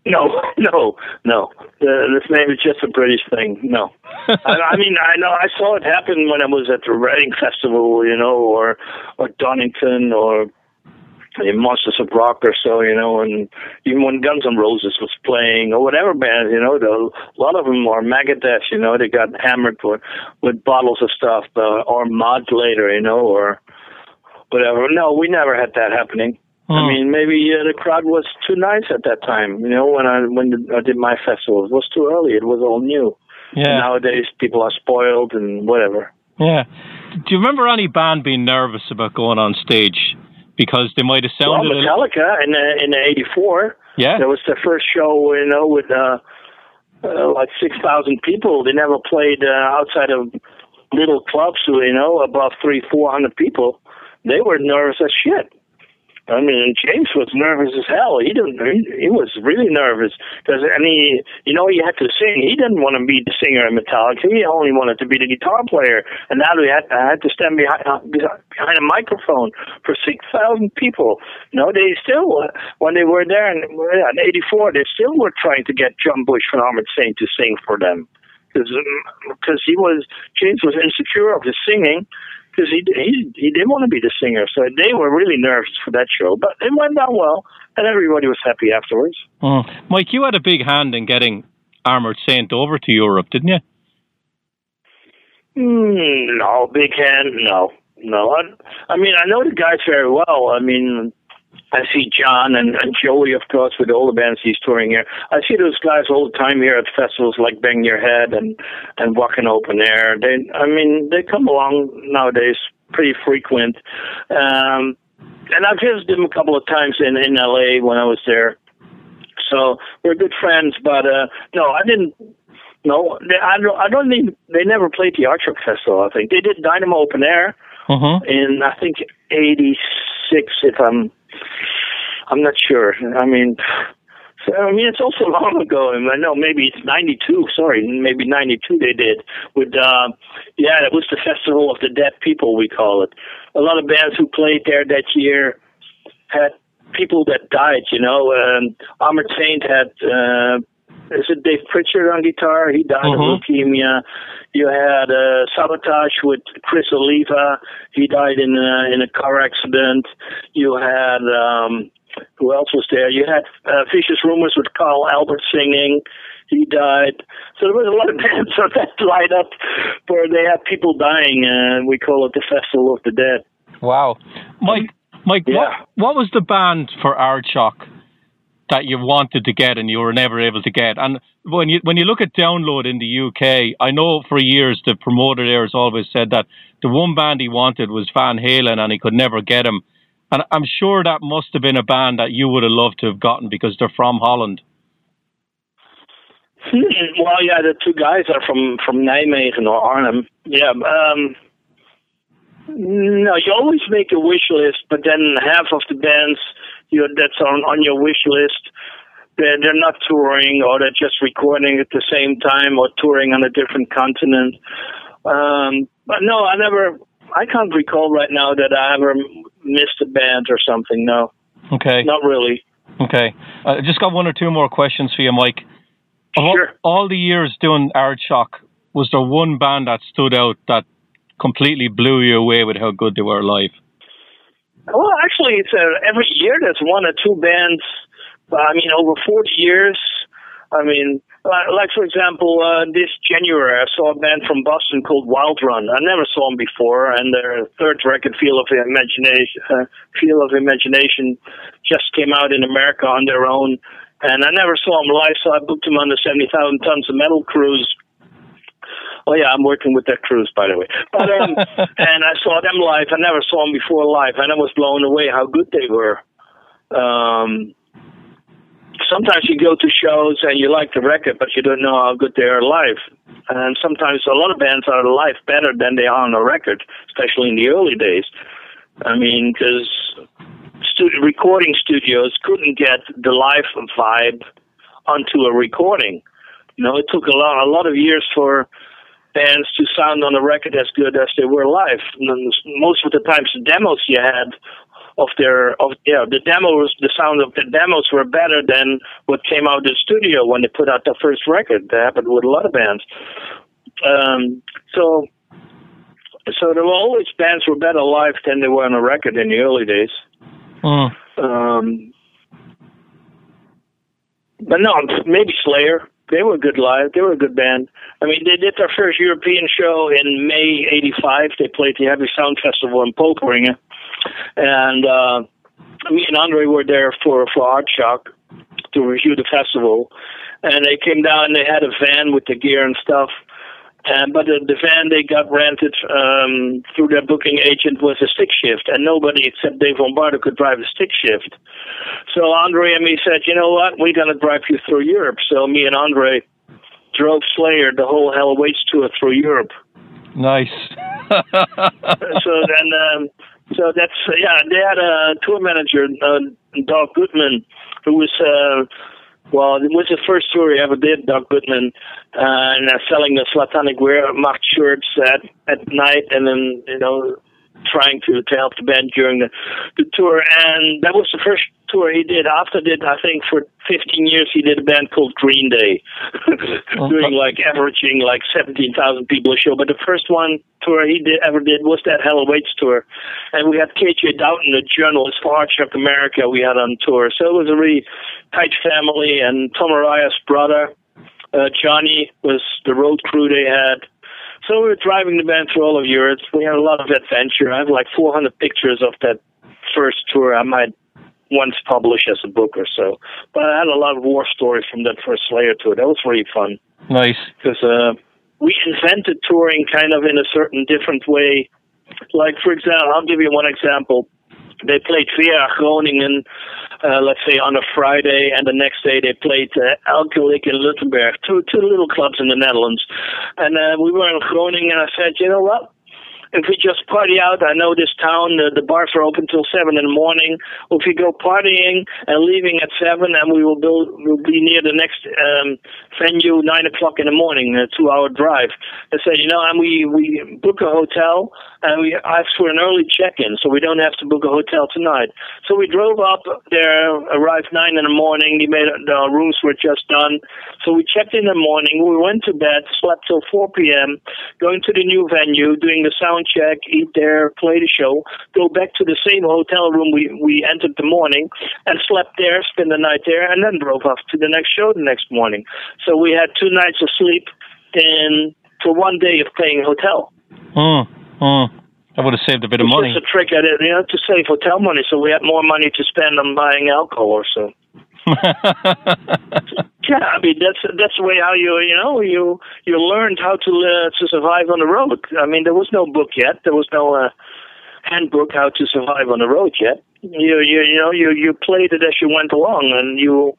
No, no, no. Uh, this name is just a British thing. No, I, I mean I know I saw it happen when I was at the Reading Festival, you know, or or Donington or in Monsters of Rock or so, you know, and even when Guns N' Roses was playing or whatever band, you know, the, a lot of them are Megadeth, you know, they got hammered with with bottles of stuff, uh, or Modulator, you know, or whatever. No, we never had that happening. Hmm. I mean, maybe uh, the crowd was too nice at that time. You know, when I when the, I did my festival, it was too early. It was all new. Yeah. nowadays, people are spoiled and whatever. Yeah. Do you remember any band being nervous about going on stage because they might have sounded? Well, Metallica in uh, in '84. Yeah. That was the first show, you know, with uh, uh, like six thousand people. They never played uh, outside of little clubs, you know, above three, four hundred people they were nervous as shit. I mean, James was nervous as hell. He didn't. He, he was really nervous because, and he, you know, he had to sing. He didn't want to be the singer in Metallica. He only wanted to be the guitar player. And now we had, I had to stand behind uh, behind a microphone for six thousand people. You know, they still, when they were there in, in '84, they still were trying to get John Bush from Armored Saint to sing for them because because he was James was insecure of his singing because he, he he didn't want to be the singer. So they were really nervous for that show, but it went down well, and everybody was happy afterwards. Oh. Mike, you had a big hand in getting Armored Saint over to Europe, didn't you? Mm, no, big hand, no, no. I, I mean, I know the guys very well. I mean, I see John and, and Joey, of course, with all the bands he's touring here. I see those guys all the time here at festivals like Bang Your Head and and Wacken Open Air. They, I mean, they come along nowadays pretty frequent. Um, and I've visited them a couple of times in in LA when I was there. So we're good friends. But uh, no, I didn't. No, they, I don't. I don't think they never played the Aardschok Festival. I think they did Dynamo Open Air uh-huh. in I think '86, if I'm I'm not sure. I mean, so, I mean, it's also long ago. I know maybe it's 92, sorry, maybe 92 they did. With, uh, yeah, it was the Festival of the Dead People, we call it. A lot of bands who played there that year had people that died, you know. Um, Armored Saint had, uh, is it Dave Prichard on guitar? He died mm-hmm. of leukemia. You had uh, Savatage with Criss Oliva. He died in a, in a car accident. You had um, who else was there? You had uh, Vicious Rumors with Carl Albert singing. He died. So there was a lot of bands on that lineup where they had people dying, and we call it the Festival of the Dead. Wow, Mike. Mike, yeah. what, what was the band for Aardschok that you wanted to get and you were never able to get. And when you when you look at download in the UK, I know for years the promoter there has always said that the one band he wanted was Van Halen and he could never get him. And I'm sure that must have been a band that you would have loved to have gotten because they're from Holland. Hmm, well, yeah, the two guys are from from Nijmegen or Arnhem. Yeah. Um, no, you always make a wish list, but then half of the bands you that's on on your wish list. They're, they're not touring, or they're just recording at the same time, or touring on a different continent. Um, but no, I never. I can't recall right now that I ever missed a band or something. No. Okay. Not really. Okay. I uh, just got one or two more questions for you, Mike. Sure. All, all the years doing Aardschok, was there one band that stood out that completely blew you away with how good they were live? Well, actually, it's uh, every year there's one or two bands. I mean, over 40 years. I mean, like for example, uh, this January I saw a band from Boston called Wild Run. I never saw them before, and their third record, Feel of Imagination, uh, Feel of Imagination, just came out in America on their own. And I never saw them live, so I booked them on the 70,000 Tons of Metal cruise Oh yeah, I'm working with that cruise, by the way. But um, and I saw them live. I never saw them before live, and I was blown away how good they were. Um, sometimes you go to shows and you like the record, but you don't know how good they are live. And sometimes a lot of bands are live better than they are on a record, especially in the early days. I mean, because stu- recording studios couldn't get the live vibe onto a recording. You know, it took a lot, a lot of years for bands to sound on a record as good as they were live. And most of the times, the demos you had of their of yeah the demos the sound of the demos were better than what came out of the studio when they put out their first record. That happened with a lot of bands. Um, so so there were always bands were better live than they were on a record in the early days. Mm. Um, but no, maybe Slayer they were good live. They were a good band. I mean, they did their first European show in May '85. They played the Heavy Sound Festival in Poperinge, and uh, me and Andre were there for for Aardschok to review the festival. And they came down. and They had a van with the gear and stuff. And but the, the van they got rented um, through their booking agent was a stick shift, and nobody except Dave Lombardo could drive a stick shift. So Andre and me said, you know what, we're gonna drive you through Europe. So me and Andre drove Slayer the whole Hell Awaits tour through Europe. Nice. so then, um, so that's yeah. They had a tour manager, uh, Doug Goodman, who was. Uh, well, it was the first tour he ever did, Doug Goodman, uh, and uh, selling the Slatanic Wehrmacht shirts at at night, and then you know trying to, to help the band during the, the tour. And that was the first tour he did. After that, I think for 15 years, he did a band called Green Day, doing like averaging like 17,000 people a show. But the first one tour he did ever did was that Hell Awaits tour. And we had KJ Doughton, a journalist for Aardschok America, we had on tour. So it was a really tight family. And Tom Araya's brother, uh, Johnny, was the road crew they had. So we were driving the band through all of Europe. We had a lot of adventure. I have like 400 pictures of that first tour. I might once publish as a book or so. But I had a lot of war stories from that first Slayer tour. That was really fun. Nice. Because uh, we invented touring kind of in a certain different way. Like, for example, I'll give you one example they played Vera Groningen, uh, let's say on a Friday, and the next day they played uh, Elkelik and Luttenberg, two two little clubs in the Netherlands. And uh, we were in Groningen, and I said, you know what? If we just party out, I know this town, the, the bars are open till seven in the morning. If we go partying and leaving at seven, and we will build, we'll be near the next um, venue nine o'clock in the morning, a two-hour drive. I said, you know, and we we book a hotel and we ask for an early check-in, so we don't have to book a hotel tonight. So we drove up there, arrived nine in the morning. They the rooms were just done, so we checked in the morning. We went to bed, slept till four p.m., going to the new venue, doing the sound sound check, eat there, play the show, go back to the same hotel room we, we entered the morning and slept there, spend the night there, and then drove off to the next show the next morning. So we had two nights of sleep in for one day of paying hotel. Mm, mm. I would have saved a bit of money. Just a trick at it, you know, to save hotel money, so we had more money to spend on buying alcohol or so. yeah, I mean that's that's the way how you you know you you learned how to uh, to survive on the road. I mean there was no book yet. There was no uh, handbook how to survive on the road yet. You you you know you you played it as you went along, and you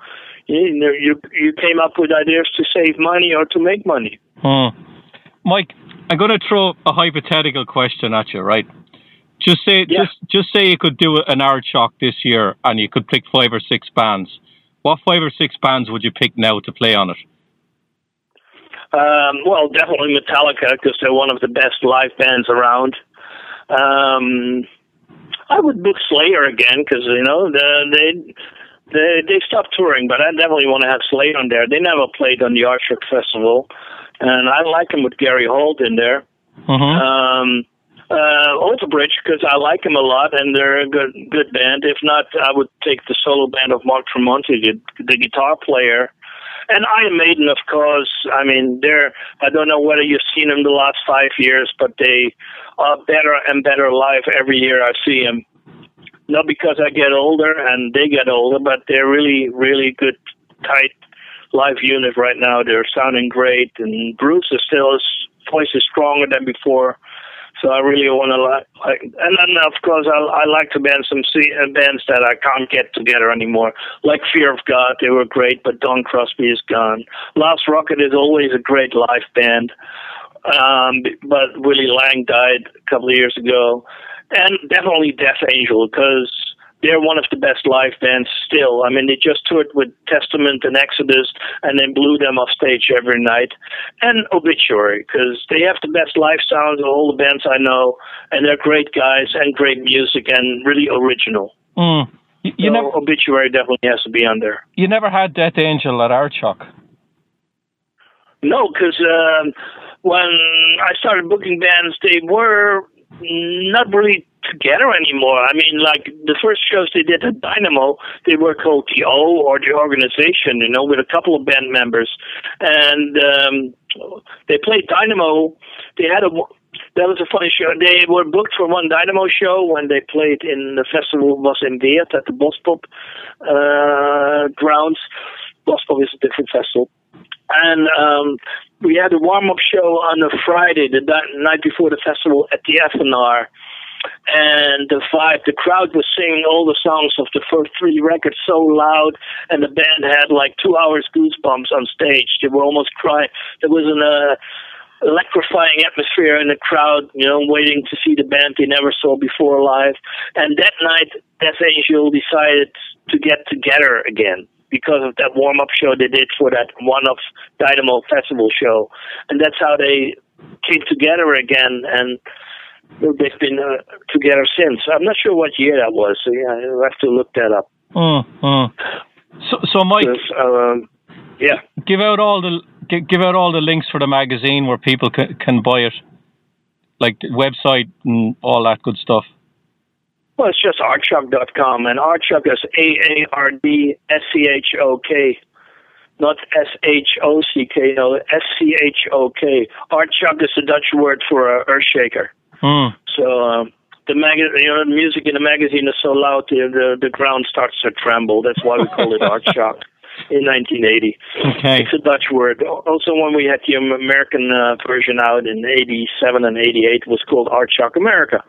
you you you came up with ideas to save money or to make money. Hmm. Mike, I'm going to throw a hypothetical question at you, right? Just say yeah. just just say you could do an Aardschok this year, and you could pick five or six bands what five or six bands would you pick now to play on it? Um, well, definitely Metallica because they're one of the best live bands around. Um, I would book Slayer again because you know the, they they they stopped touring, but I definitely want to have Slayer on there. They never played on the Aardschok Festival, and I like them with Gary Holt in there. Mm-hmm. Um, uh, Bridge because I like them a lot and they're a good good band. If not, I would take the solo band of Mark Tremonti, the, the guitar player. And Iron Maiden, of course. I mean, they're. I don't know whether you've seen them the last five years, but they are better and better live every year I see them. Not because I get older and they get older, but they're really, really good, tight live unit right now. They're sounding great, and Bruce is still his voice is stronger than before. So I really want to like, like, and then of course I, I like to band some C- uh, bands that I can't get together anymore, like Fear of God. They were great, but Dawn Crosby is gone. Laaz Rockit is always a great live band, um, but Willy Lange died a couple of years ago, and definitely Death Angel because they're one of the best live bands still. I mean, they just toured with Testament and Exodus and then blew them off stage every night. And Obituary, because they have the best live sound of all the bands I know, and they're great guys and great music and really original. Mm. You, you so never, Obituary definitely has to be on there. You never had Death Angel at Aardschok? No, because um, when I started booking bands, they were not really together anymore. I mean, like the first shows they did at Dynamo, they were called the O or the organization, you know, with a couple of band members, and um, they played Dynamo. They had a that was a funny show. They were booked for one Dynamo show when they played in the festival was in Weert at the Bospop uh, grounds. Bospop is a different festival. And um, we had a warm up show on a Friday, the night before the festival at the Effenaar and the vibe, the crowd was singing all the songs of the first three records so loud, and the band had like two hours goosebumps on stage. They were almost crying. There was an uh, electrifying atmosphere in the crowd, you know, waiting to see the band they never saw before live. And that night, Death Angel decided to get together again because of that warm up show they did for that one off Dynamo Festival show. And that's how they came together again. And they've been uh, together since. I'm not sure what year that was. So yeah, I'll have to look that up. Mm, mm. So, so Mike, um, yeah, give out all the give out all the links for the magazine where people can, can buy it, like the website and all that good stuff. Well, it's just aardschok.com, and Aardschok is A A R D S C H O K, not S H O C K, no, S C H O K. Aardschok is the Dutch word for uh, earth shaker. Mm. So um, the mag- you know, the music in the magazine is so loud the, the the ground starts to tremble. That's why we call it art shock. in 1980. Okay. It's a Dutch word. Also, when we had the American uh, version out in 87 and 88, was called Aardschok America.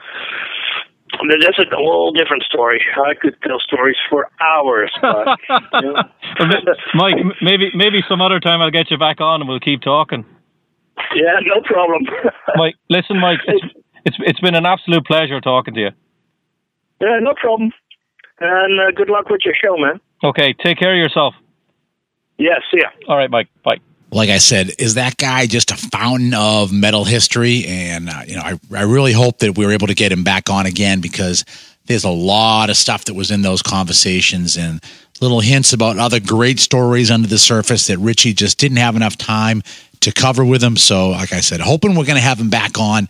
That's a whole different story. I could tell stories for hours. But, you know. Mike, maybe maybe some other time I'll get you back on and we'll keep talking. Yeah, no problem. Mike, listen, Mike, it's, it's it's been an absolute pleasure talking to you. Yeah, no problem. And uh, good luck with your show, man. Okay, take care of yourself. Yeah, see ya. All right, Mike. Bye. Like I said, is that guy just a fountain of metal history? And uh, you know, I I really hope that we were able to get him back on again because there's a lot of stuff that was in those conversations and little hints about other great stories under the surface that Richie just didn't have enough time to cover with him. So, like I said, hoping we're going to have him back on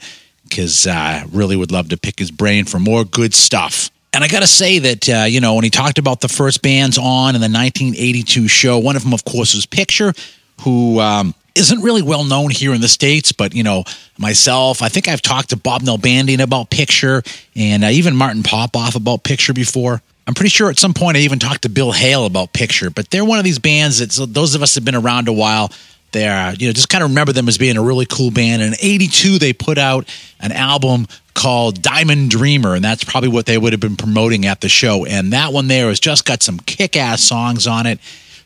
because I uh, really would love to pick his brain for more good stuff. And I got to say that, uh, you know, when he talked about the first bands on in the 1982 show, one of them, of course, was Picture, who um, not really well known here in the States, but, you know, myself, I think I've talked to Bob Nalbandian about Picture and uh, even Martin Popoff about Picture before. I'm pretty sure at some point I even talked to Bill Hale about Picture, but they're one of these bands that those of us have been around a while there. Uh, you know, just kind of remember them as being a really cool band. And in 82, they put out an album called Diamond Dreamer, and that's probably what they would have been promoting at the show. And that one there has just got some kick ass songs on it.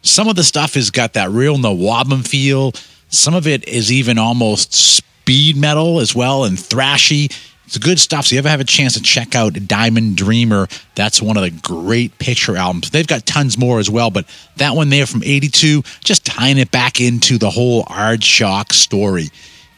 Some of the stuff has got that real NWOBHM feel. Some of it is even almost speed metal as well and thrashy. It's good stuff. So you ever have a chance to check out Diamond Dreamer, that's one of the great picture albums. They've got tons more as well, but that one there from 82, just tying it back into the whole Aardschok story.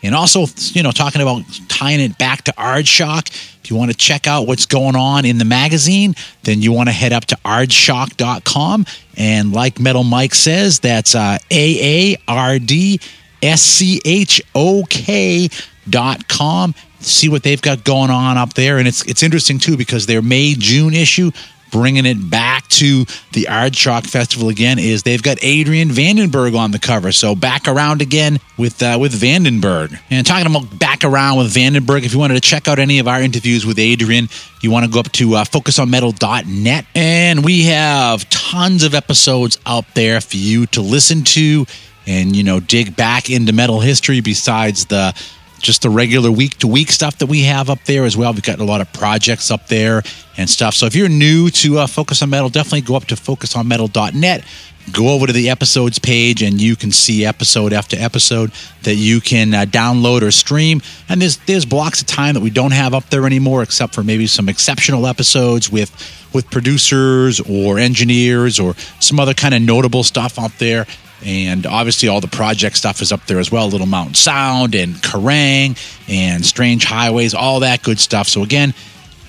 And also, you know, talking about tying it back to Aardschok, if you want to check out what's going on in the magazine, then you want to head up to aardschok.com. And like Metal Mike says, that's uh, A A R D S C H O K dot com see what they've got going on up there. And it's it's interesting too because their May June issue bringing it back to the Aardschok Festival again is they've got Adrian Vandenberg on the cover. So back around again with uh, with Vandenberg. And talking about back around with Vandenberg, if you wanted to check out any of our interviews with Adrian, you want to go up to uh, focusonmetal.net. And we have tons of episodes out there for you to listen to and, you know, dig back into metal history besides the just the regular week to week stuff that we have up there as well. We've got a lot of projects up there and stuff. So if you're new to uh, Focus on Metal, definitely go up to focusonmetal.net. Go over to the episodes page and you can see episode after episode that you can uh, download or stream. And there's there's blocks of time that we don't have up there anymore, except for maybe some exceptional episodes with with producers or engineers or some other kind of notable stuff out there. And obviously, all the project stuff is up there as well Little Mountain Sound and Kerrang and Strange Highways, all that good stuff. So, again,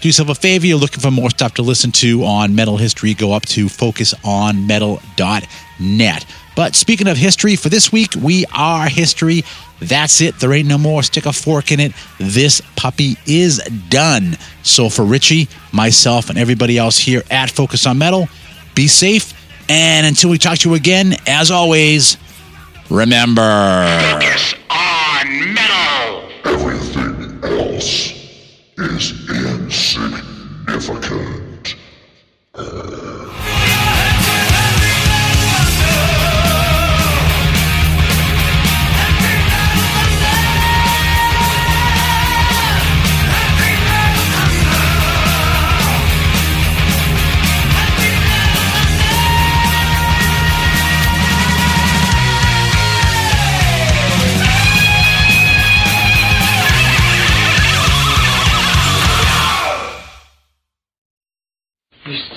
do yourself a favor. You're looking for more stuff to listen to on metal history. Go up to focusonmetal.net. But speaking of history, for this week, we are history. That's it. There ain't no more. Stick a fork in it. This puppy is done. So, for Richie, myself, and everybody else here at Focus on Metal, be safe and until we talk to you again, as always, remember focus on metal. Everything else is insignificant.